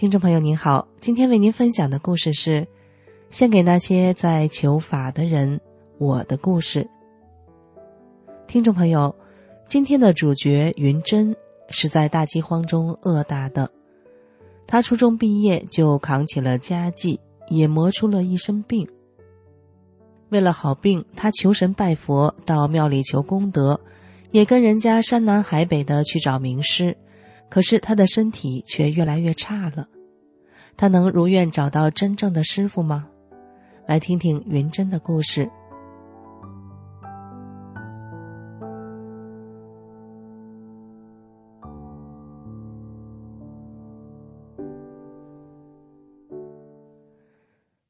听众朋友您好，今天为您分享的故事是：献给那些在求法的人。我的故事。听众朋友，今天的主角云珍是在大饥荒中饿大的。他初中毕业就扛起了家计，也磨出了一身病。为了好病，他求神拜佛，到庙里求功德，也跟人家山南海北的去找名师。可是他的身体却越来越差了，他能如愿找到真正的师傅吗？来听听云珍的故事。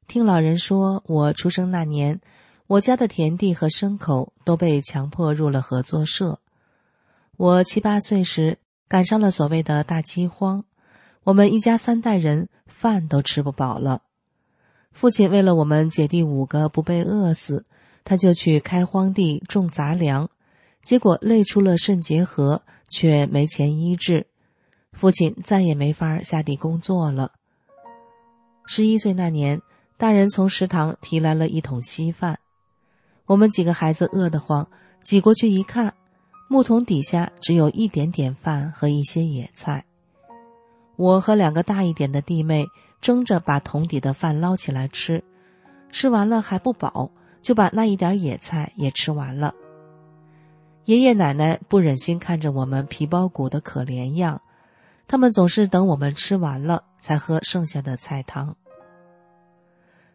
听老人说，我出生那年，我家的田地和牲口都被强迫入了合作社。我七八岁时。赶上了所谓的大饥荒，我们一家三代人饭都吃不饱了。父亲为了我们姐弟五个不被饿死，他就去开荒地种杂粮，结果累出了肾结核，却没钱医治，父亲再也没法下地工作了。十一岁那年，大人从食堂提来了一桶稀饭，我们几个孩子饿得慌，挤过去一看。木桶底下只有一点点饭和一些野菜，我和两个大一点的弟妹争着把桶底的饭捞起来吃，吃完了还不饱，就把那一点野菜也吃完了。爷爷奶奶不忍心看着我们皮包骨的可怜样，他们总是等我们吃完了才喝剩下的菜汤。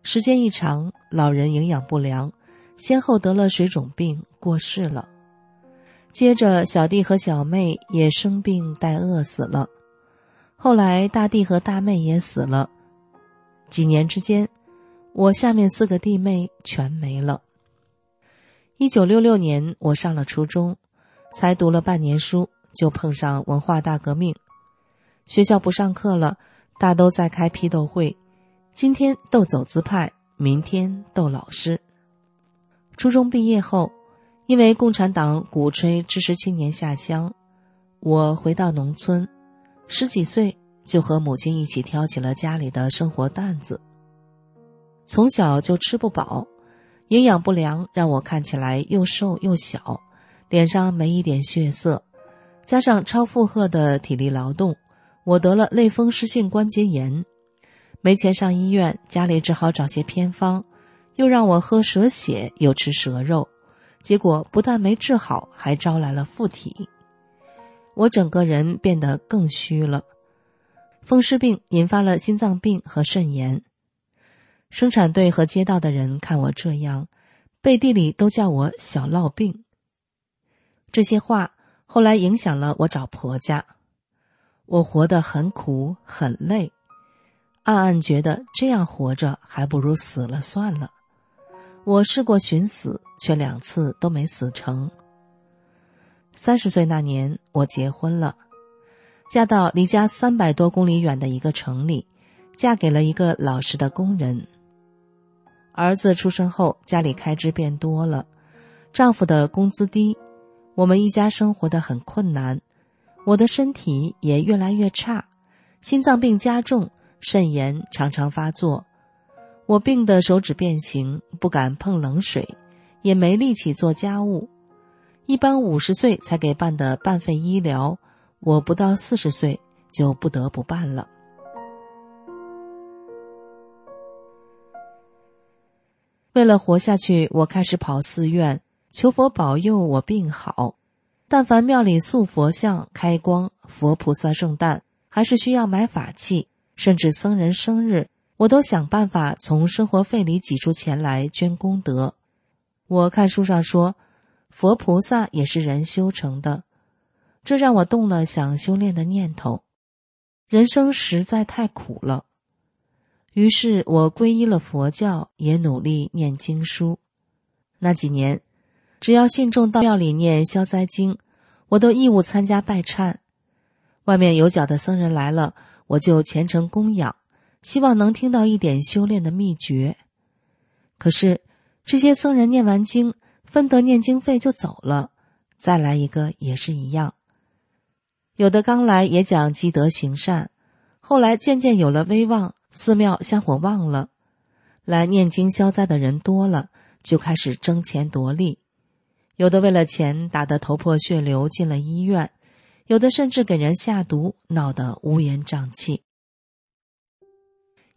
时间一长，老人营养不良，先后得了水肿病，过世了。接着，小弟和小妹也生病待饿死了。后来，大弟和大妹也死了。几年之间，我下面四个弟妹全没了。一九六六年，我上了初中，才读了半年书，就碰上文化大革命，学校不上课了，大都在开批斗会，今天斗走资派，明天斗老师。初中毕业后。因为共产党鼓吹知识青年下乡，我回到农村，十几岁就和母亲一起挑起了家里的生活担子。从小就吃不饱，营养不良让我看起来又瘦又小，脸上没一点血色，加上超负荷的体力劳动，我得了类风湿性关节炎，没钱上医院，家里只好找些偏方，又让我喝蛇血，又吃蛇肉。结果不但没治好，还招来了附体。我整个人变得更虚了。风湿病引发了心脏病和肾炎。生产队和街道的人看我这样，背地里都叫我“小烙病”。这些话后来影响了我找婆家。我活得很苦很累，暗暗觉得这样活着还不如死了算了。我试过寻死，却两次都没死成。三十岁那年，我结婚了，嫁到离家三百多公里远的一个城里，嫁给了一个老实的工人。儿子出生后，家里开支变多了，丈夫的工资低，我们一家生活的很困难，我的身体也越来越差，心脏病加重，肾炎常常发作。我病得手指变形，不敢碰冷水，也没力气做家务。一般五十岁才给办的半费医疗，我不到四十岁就不得不办了。为了活下去，我开始跑寺院，求佛保佑我病好。但凡庙里塑佛像、开光、佛菩萨圣诞，还是需要买法器，甚至僧人生日。我都想办法从生活费里挤出钱来捐功德。我看书上说，佛菩萨也是人修成的，这让我动了想修炼的念头。人生实在太苦了，于是我皈依了佛教，也努力念经书。那几年，只要信众到庙里念消灾经，我都义务参加拜忏。外面有脚的僧人来了，我就虔诚供养，希望能听到一点修炼的秘诀。可是，这些僧人念完经，分得念经费就走了，再来一个也是一样。有的刚来也讲积德行善，后来渐渐有了威望，寺庙香火旺了，来念经消灾的人多了。就开始争钱夺利，有的为了钱打得头破血流进了医院，有的甚至给人下毒，闹得乌烟瘴气。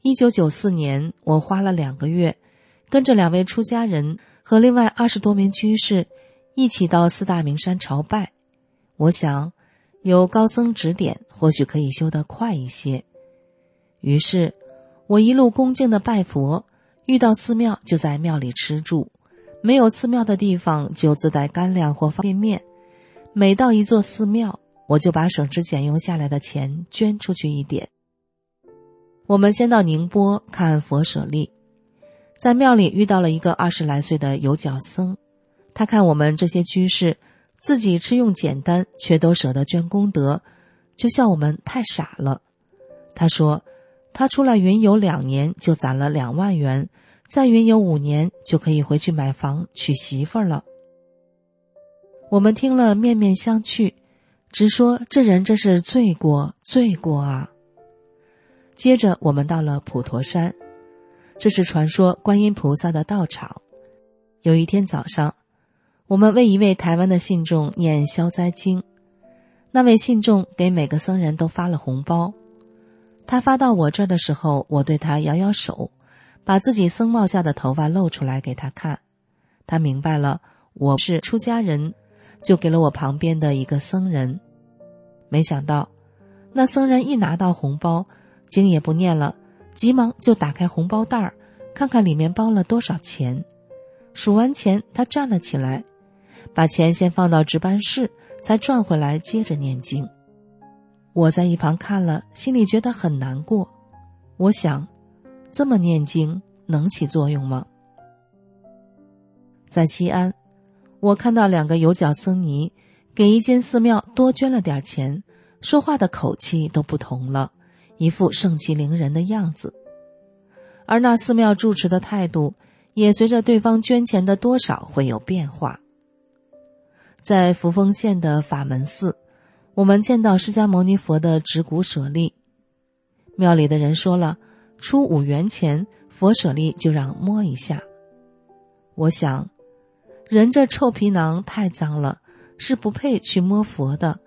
一九九四年，我花了两个月，跟着两位出家人和另外二十多名居士一起到四大名山朝拜。我想，有高僧指点，或许可以修得快一些。于是，我一路恭敬的拜佛。遇到寺庙就在庙里吃住，没有寺庙的地方就自带干粮或方便面。每到一座寺庙，我就把省吃俭用下来的钱捐出去一点。我们先到宁波看佛舍利，在庙里遇到了一个二十来岁的有脚僧，他看我们这些居士自己吃用简单，却都舍得捐功德，就笑我们太傻了。他说。他出来云游两年就攒了两万元，再云游五年就可以回去买房娶媳妇儿了。我们听了面面相觑，直说这人真是罪过罪过啊。接着我们到了普陀山，这是传说观音菩萨的道场。有一天早上，我们为一位台湾的信众念消灾经，那位信众给每个僧人都发了红包。他发到我这儿的时候，我对他摇摇手，把自己僧帽下的头发露出来给他看。他明白了我是出家人，就给了我旁边的一个僧人。没想到，那僧人一拿到红包，经也不念了，急忙就打开红包袋儿，看看里面包了多少钱。数完钱，他站了起来，把钱先放到值班室，才转回来接着念经。我在一旁看了，心里觉得很难过。我想，这么念经能起作用吗？在西安，我看到两个有脚僧尼给一间寺庙多捐了点钱，说话的口气都不同了，一副盛气凌人的样子。而那寺庙住持的态度也随着对方捐钱的多少会有变化。在扶风县的法门寺。我们见到释迦牟尼佛的指骨舍利，庙里的人说了，出五元钱，佛舍利就让摸一下。我想，人这臭皮囊太脏了，是不配去摸佛的。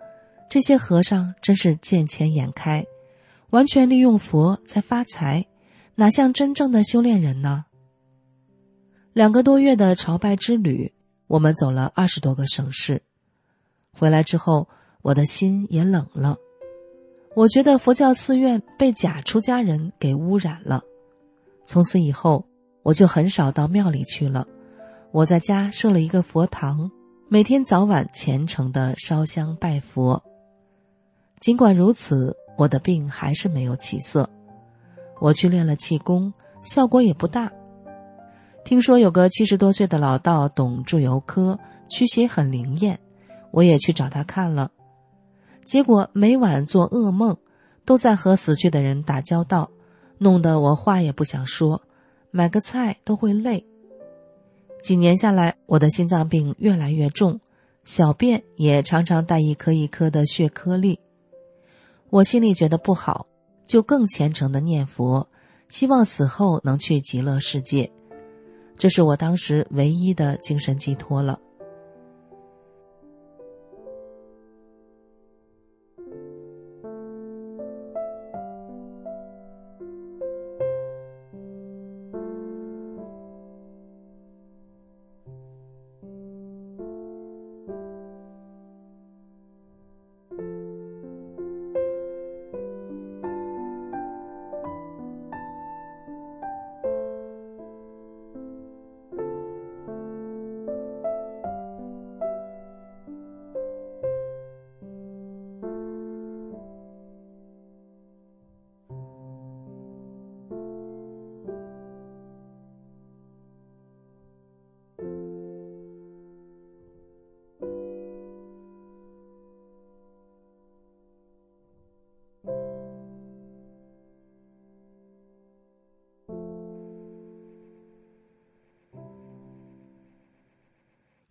这些和尚真是见钱眼开，完全利用佛在发财，哪像真正的修炼人呢？两个多月的朝拜之旅，我们走了二十多个省市，回来之后。我的心也冷了，我觉得佛教寺院被假出家人给污染了。从此以后，我就很少到庙里去了。我在家设了一个佛堂，每天早晚虔诚的烧香拜佛。尽管如此，我的病还是没有起色。我去练了气功，效果也不大。听说有个七十多岁的老道懂祝由科，驱邪很灵验，我也去找他看了。结果每晚做噩梦，都在和死去的人打交道，弄得我话也不想说，买个菜都会累。几年下来，我的心脏病越来越重，小便也常常带一颗一颗的血颗粒。我心里觉得不好，就更虔诚的念佛，希望死后能去极乐世界，这是我当时唯一的精神寄托了。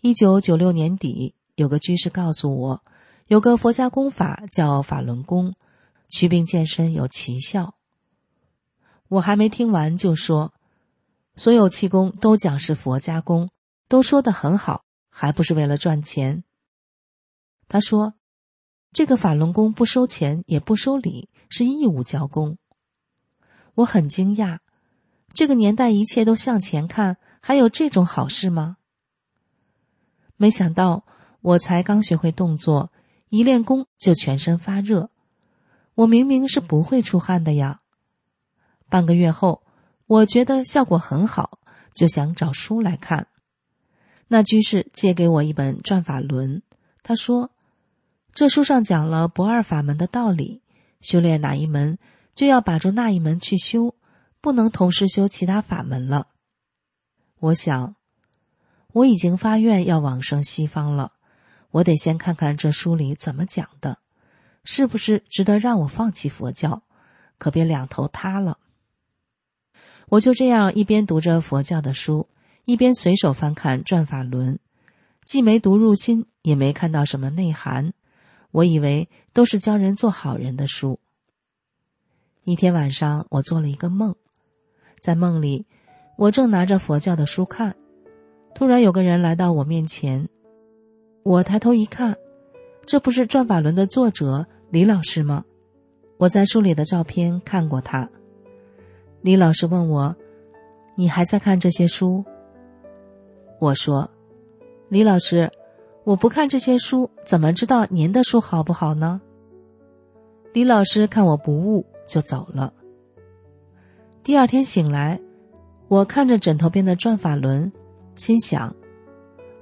一九九六年底，有个居士告诉我，有个佛家功法叫法轮功，祛病健身有奇效。我还没听完就说，所有气功都讲是佛家功，都说的很好，还不是为了赚钱？他说，这个法轮功不收钱也不收礼，是义务教功。我很惊讶，这个年代一切都向前看，还有这种好事吗？没想到，我才刚学会动作，一练功就全身发热。我明明是不会出汗的呀。半个月后，我觉得效果很好，就想找书来看。那居士借给我一本《转法轮》，他说：“这书上讲了不二法门的道理，修炼哪一门，就要把住那一门去修，不能同时修其他法门了。”我想。我已经发愿要往生西方了，我得先看看这书里怎么讲的，是不是值得让我放弃佛教？可别两头塌了。我就这样一边读着佛教的书，一边随手翻看《转法轮》，既没读入心，也没看到什么内涵。我以为都是教人做好人的书。一天晚上，我做了一个梦，在梦里，我正拿着佛教的书看。突然有个人来到我面前，我抬头一看，这不是《转法轮》的作者李老师吗？我在书里的照片看过他。李老师问我：“你还在看这些书？”我说：“李老师，我不看这些书，怎么知道您的书好不好呢？”李老师看我不误，就走了。第二天醒来，我看着枕头边的《转法轮》。心想，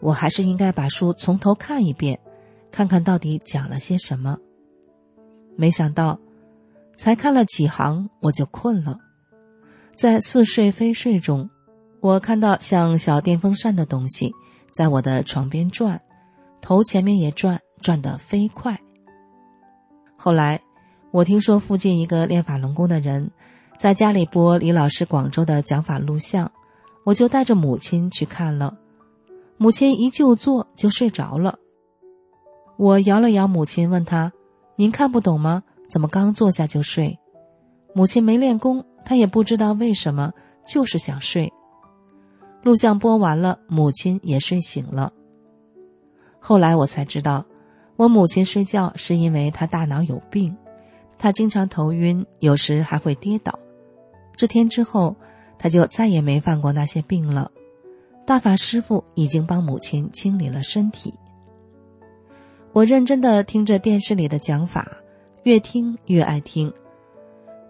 我还是应该把书从头看一遍，看看到底讲了些什么。没想到，才看了几行我就困了。在似睡非睡中，我看到像小电风扇的东西在我的床边转，头前面也转，转得飞快。后来，我听说附近一个练法轮功的人，在家里播李老师广州的讲法录像。我就带着母亲去看了，母亲一就坐就睡着了。我摇了摇母亲，问她：“您看不懂吗？怎么刚坐下就睡？”母亲没练功，她也不知道为什么，就是想睡。录像播完了，母亲也睡醒了。后来我才知道，我母亲睡觉是因为她大脑有病，她经常头晕，有时还会跌倒。这天之后。他就再也没犯过那些病了。大法师父已经帮母亲清理了身体。我认真的听着电视里的讲法，越听越爱听。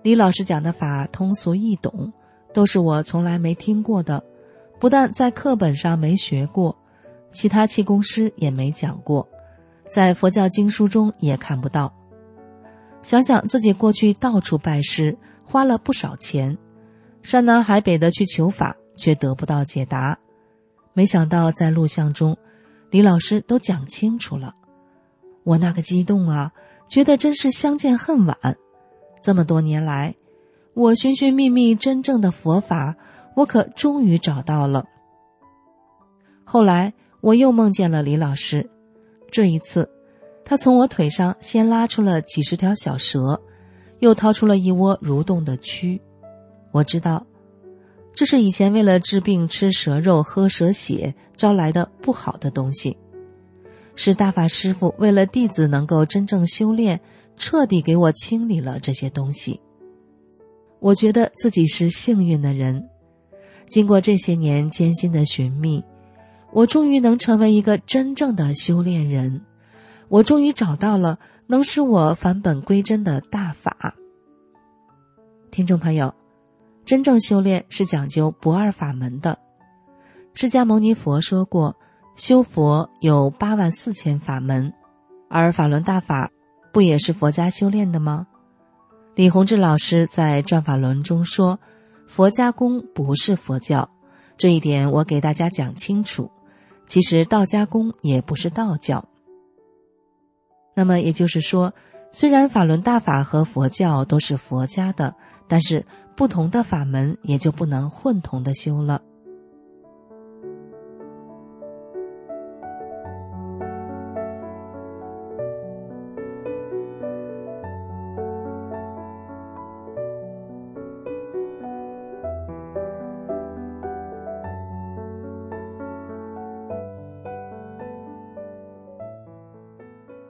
李老师讲的法通俗易懂，都是我从来没听过的，不但在课本上没学过，其他气功师也没讲过，在佛教经书中也看不到。想想自己过去到处拜师，花了不少钱。山南海北的去求法，却得不到解答。没想到在录像中，李老师都讲清楚了。我那个激动啊，觉得真是相见恨晚。这么多年来，我寻寻觅觅真正的佛法，我可终于找到了。后来我又梦见了李老师，这一次，他从我腿上先拉出了几十条小蛇，又掏出了一窝蠕动的蛆。我知道，这是以前为了治病吃蛇肉、喝蛇血招来的不好的东西，是大法师父为了弟子能够真正修炼，彻底给我清理了这些东西。我觉得自己是幸运的人，经过这些年艰辛的寻觅，我终于能成为一个真正的修炼人，我终于找到了能使我返本归真的大法。听众朋友。真正修炼是讲究不二法门的。释迦牟尼佛说过，修佛有八万四千法门，而法轮大法不也是佛家修炼的吗？李洪志老师在《转法轮》中说，佛家功不是佛教，这一点我给大家讲清楚。其实道家功也不是道教。那么也就是说，虽然法轮大法和佛教都是佛家的，但是。不同的法门也就不能混同的修了。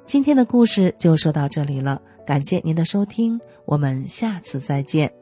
今天的故事就说到这里了，感谢您的收听，我们下次再见。